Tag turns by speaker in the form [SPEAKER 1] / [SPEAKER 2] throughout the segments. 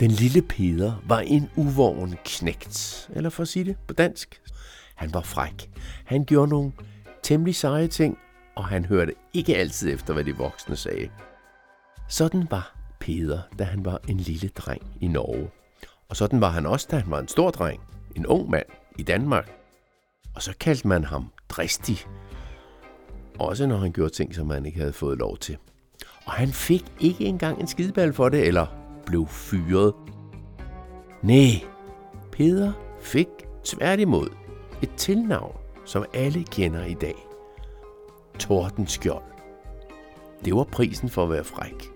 [SPEAKER 1] Den lille Peder var en uvågen knægt, eller for at sige det på dansk. Han var fræk. Han gjorde nogle temmelig seje ting, og han hørte ikke altid efter, hvad de voksne sagde. Sådan var Peder, da han var en lille dreng i Norge. Og sådan var han også, da han var en stor dreng, en ung mand i Danmark. Og så kaldte man ham dristig. Også når han gjorde ting, som han ikke havde fået lov til. Og han fik ikke engang en skideball for det, eller blev fyret. Nej, Peder fik tværtimod et tilnavn, som alle kender i dag. Tordenskjold. Det var prisen for at være fræk.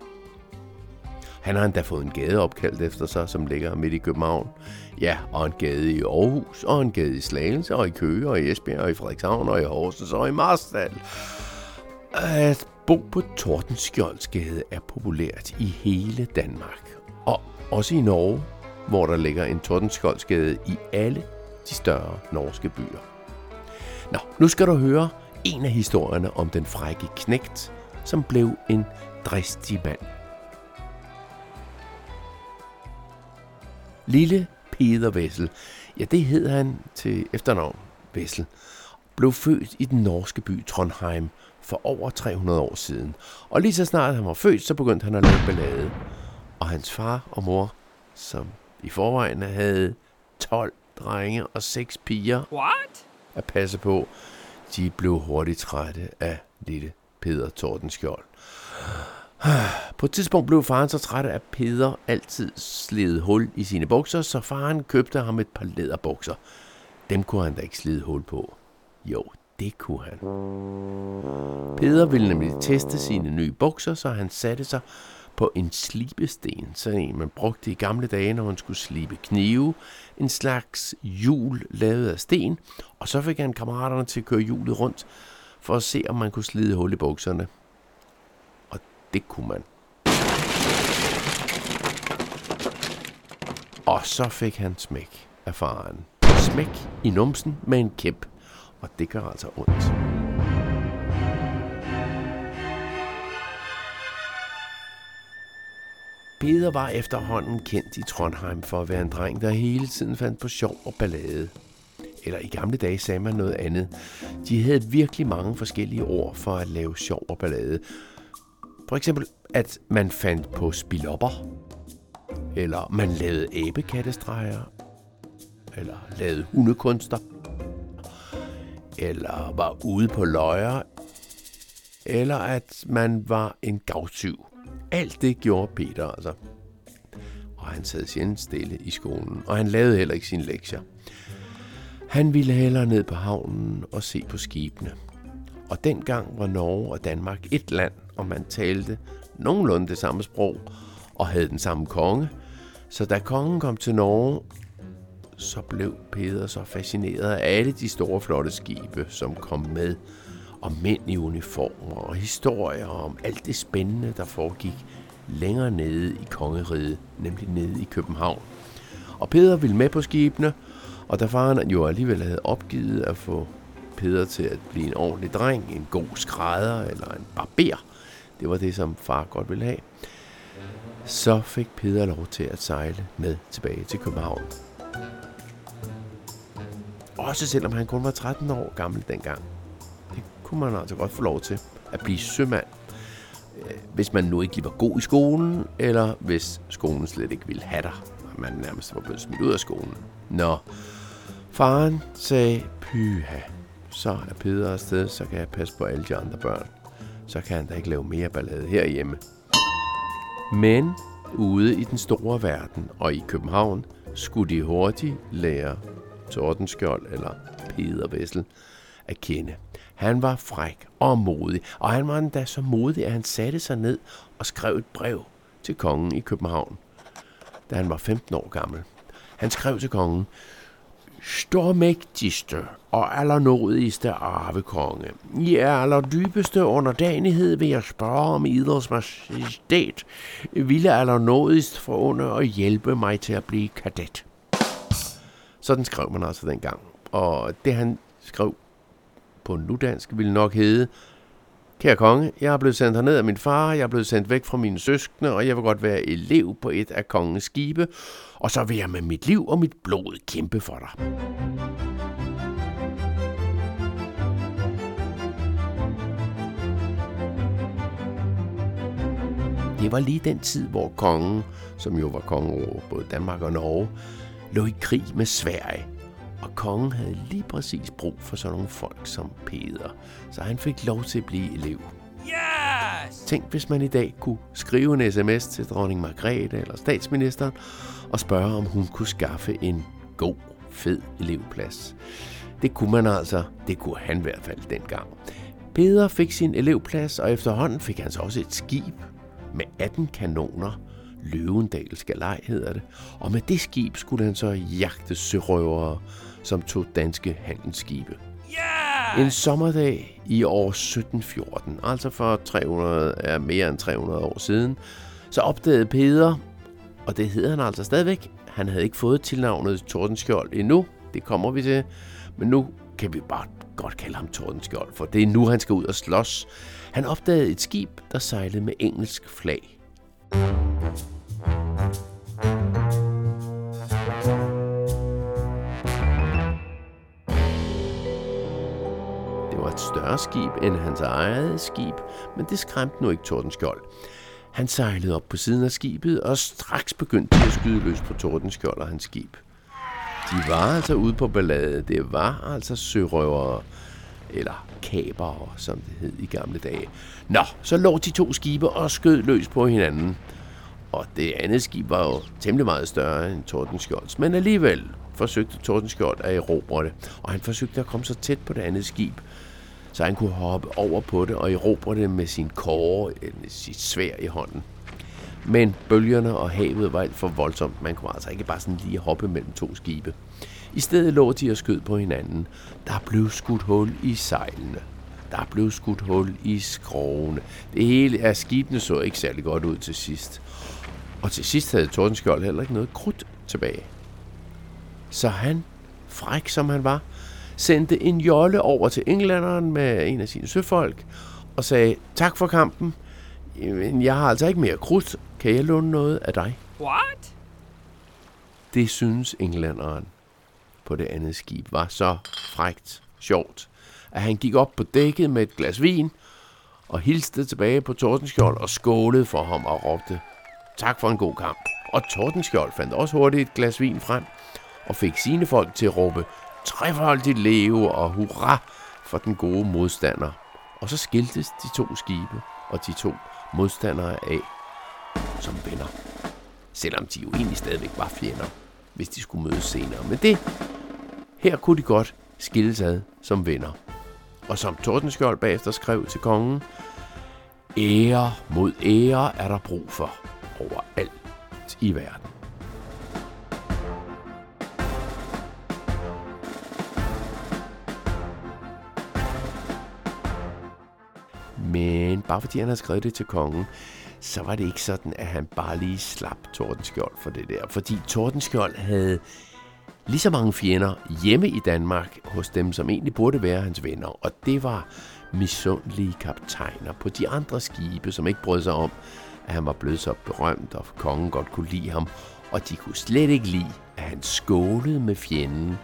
[SPEAKER 1] Han har endda fået en gade opkaldt efter sig, som ligger midt i København. Ja, og en gade i Aarhus, og en gade i Slagelse, og i Køge, og i Esbjerg, og i Frederikshavn, og i Horsens, og i Marstal. At bo på Tordenskjoldsgade er populært i hele Danmark. Og også i Norge, hvor der ligger en Tordenskjoldsgade i alle de større norske byer. Nå, nu skal du høre en af historierne om den frække knægt, som blev en dristig mand. Lille Peter Vessel, ja det hed han til efternavn Vessel, blev født i den norske by Trondheim for over 300 år siden. Og lige så snart han var født, så begyndte han at lave ballade. Og hans far og mor, som i forvejen havde 12 drenge og 6 piger
[SPEAKER 2] What?
[SPEAKER 1] at passe på, de blev hurtigt trætte af lille Peder Tordenskjold. På et tidspunkt blev faren så træt af, at Peder altid slede hul i sine bukser, så faren købte ham et par læderbukser. Dem kunne han da ikke slide hul på. Jo, det kunne han. Peder ville nemlig teste sine nye bukser, så han satte sig på en slibesten, sådan en man brugte i gamle dage, når man skulle slibe knive, en slags hjul lavet af sten, og så fik han kammeraterne til at køre hjulet rundt, for at se, om man kunne slide hul i bukserne. Og det kunne man. Og så fik han smæk af faren. Smæk i numsen med en kæp, og det gør altså ondt. Peder var efterhånden kendt i Trondheim for at være en dreng, der hele tiden fandt på sjov og ballade. Eller i gamle dage sagde man noget andet. De havde virkelig mange forskellige ord for at lave sjov og ballade. For eksempel, at man fandt på spilopper. Eller man lavede æbekattestreger. Eller lavede hundekunster. Eller var ude på løjer. Eller at man var en gavtyv. Alt det gjorde Peter altså. Og han sad sjældent stille i skolen, og han lavede heller ikke sine lektier. Han ville hellere ned på havnen og se på skibene. Og dengang var Norge og Danmark et land, og man talte nogenlunde det samme sprog og havde den samme konge. Så da kongen kom til Norge, så blev Peter så fascineret af alle de store flotte skibe, som kom med og mænd i uniformer og historier om alt det spændende, der foregik længere nede i kongeriget, nemlig nede i København. Og Peder ville med på skibene, og da faren jo alligevel havde opgivet at få Peder til at blive en ordentlig dreng, en god skrædder eller en barber, det var det, som far godt ville have, så fik Peder lov til at sejle med tilbage til København. Også selvom han kun var 13 år gammel dengang kunne man altså godt få lov til at blive sømand, øh, hvis man nu ikke lige var god i skolen, eller hvis skolen slet ikke ville have dig, og man nærmest var blevet smidt ud af skolen. Nå, faren sagde, pyha, så er Peder afsted, så kan jeg passe på alle de andre børn. Så kan han da ikke lave mere ballade herhjemme. Men ude i den store verden og i København skulle de hurtigt lære Tordenskjold eller Peder Vessel at kende. Han var fræk og modig, og han var endda så modig, at han satte sig ned og skrev et brev til kongen i København, da han var 15 år gammel. Han skrev til kongen, Stormægtigste og allernådigste arvekonge, i allerdybeste underdanighed vil jeg spørge om iders majestæt ville allernådigst for under hjælpe mig til at blive kadet. Sådan skrev man altså dengang. Og det han skrev på nudansk ville nok hedde, Kære konge, jeg er blevet sendt herned af min far, jeg er blevet sendt væk fra mine søskende, og jeg vil godt være elev på et af kongens skibe, og så vil jeg med mit liv og mit blod kæmpe for dig. Det var lige den tid, hvor kongen, som jo var konge over både Danmark og Norge, lå i krig med Sverige. Og kongen havde lige præcis brug for sådan nogle folk som Peder, så han fik lov til at blive elev. Yes! Tænk, hvis man i dag kunne skrive en sms til dronning Margrethe eller statsministeren og spørge, om hun kunne skaffe en god, fed elevplads. Det kunne man altså. Det kunne han i hvert fald dengang. Peder fik sin elevplads, og efterhånden fik han så også et skib med 18 kanoner. Løvendal Skalej hedder det. Og med det skib skulle han så jagte sørøvere, som tog danske handelsskibe. Yeah! En sommerdag i år 1714, altså for 300, er mere end 300 år siden, så opdagede Peder, og det hedder han altså stadigvæk, han havde ikke fået tilnavnet Tordenskjold endnu, det kommer vi til, men nu kan vi bare godt kalde ham Tordenskjold, for det er nu, han skal ud og slås. Han opdagede et skib, der sejlede med engelsk flag. Det var skib end hans eget skib, men det skræmte nu ikke Tordenskjold. Han sejlede op på siden af skibet og straks begyndte at skyde løs på Tordenskjold og hans skib. De var altså ude på ballade. Det var altså sørøvere, eller kabere, som det hed i gamle dage. Nå, så lå de to skibe og skød løs på hinanden. Og det andet skib var jo temmelig meget større end Tordenskjolds, men alligevel forsøgte Tordenskjold at erobre det, og han forsøgte at komme så tæt på det andet skib, så han kunne hoppe over på det og erobre det med sin kåre øh, eller sit svær i hånden. Men bølgerne og havet var alt for voldsomt. Man kunne altså ikke bare sådan lige hoppe mellem to skibe. I stedet lå de og skød på hinanden. Der blev skudt hul i sejlene. Der blev skudt hul i skrovene. Det hele af skibene så ikke særlig godt ud til sidst. Og til sidst havde Tordenskjold heller ikke noget krudt tilbage. Så han, fræk som han var, sendte en jolle over til englænderen med en af sine søfolk og sagde, tak for kampen, men jeg har altså ikke mere krudt. Kan jeg låne noget af dig?
[SPEAKER 2] What?
[SPEAKER 1] Det synes englænderen på det andet skib var så frægt sjovt, at han gik op på dækket med et glas vin og hilste tilbage på Tordenskjold og skålede for ham og råbte, tak for en god kamp. Og Tordenskjold fandt også hurtigt et glas vin frem og fik sine folk til at råbe, trefoldigt leve og hurra for den gode modstander. Og så skiltes de to skibe og de to modstandere af som venner. Selvom de jo egentlig stadigvæk var fjender, hvis de skulle mødes senere. Men det, her kunne de godt skilles ad som venner. Og som Tordenskjold bagefter skrev til kongen, ære mod ære er der brug for overalt i verden. Men bare fordi han har skrevet det til kongen, så var det ikke sådan, at han bare lige slap Tordenskjold for det der. Fordi Tordenskjold havde lige så mange fjender hjemme i Danmark hos dem, som egentlig burde være hans venner. Og det var misundelige kaptajner på de andre skibe, som ikke brød sig om, at han var blevet så berømt, og kongen godt kunne lide ham. Og de kunne slet ikke lide, at han skålede med fjenden,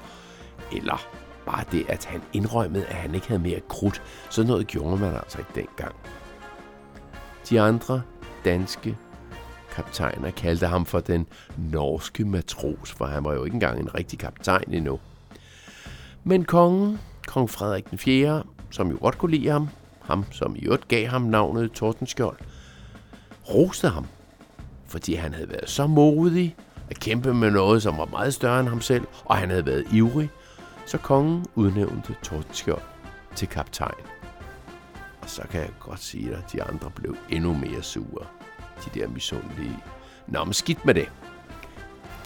[SPEAKER 1] eller bare det, at han indrømmede, at han ikke havde mere krudt. Så noget gjorde man altså ikke dengang. De andre danske kaptajner kaldte ham for den norske matros, for han var jo ikke engang en rigtig kaptajn endnu. Men kongen, kong Frederik den 4., som jo godt kunne lide ham, ham som i øvrigt gav ham navnet Tordenskjold, roste ham, fordi han havde været så modig at kæmpe med noget, som var meget større end ham selv, og han havde været ivrig, så kongen udnævnte Tordenskjold til kaptajn. Og så kan jeg godt sige at de andre blev endnu mere sure. De der misundelige. Nå, men skidt med det.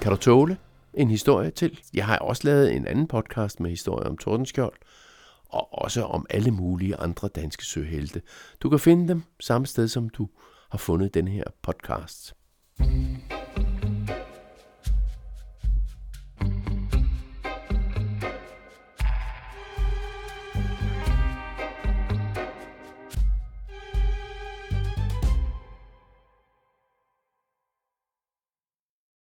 [SPEAKER 1] Kan du tåle en historie til? Jeg har også lavet en anden podcast med historier om Tordenskjold, og også om alle mulige andre danske søhelte. Du kan finde dem samme sted, som du har fundet den her podcast. thank you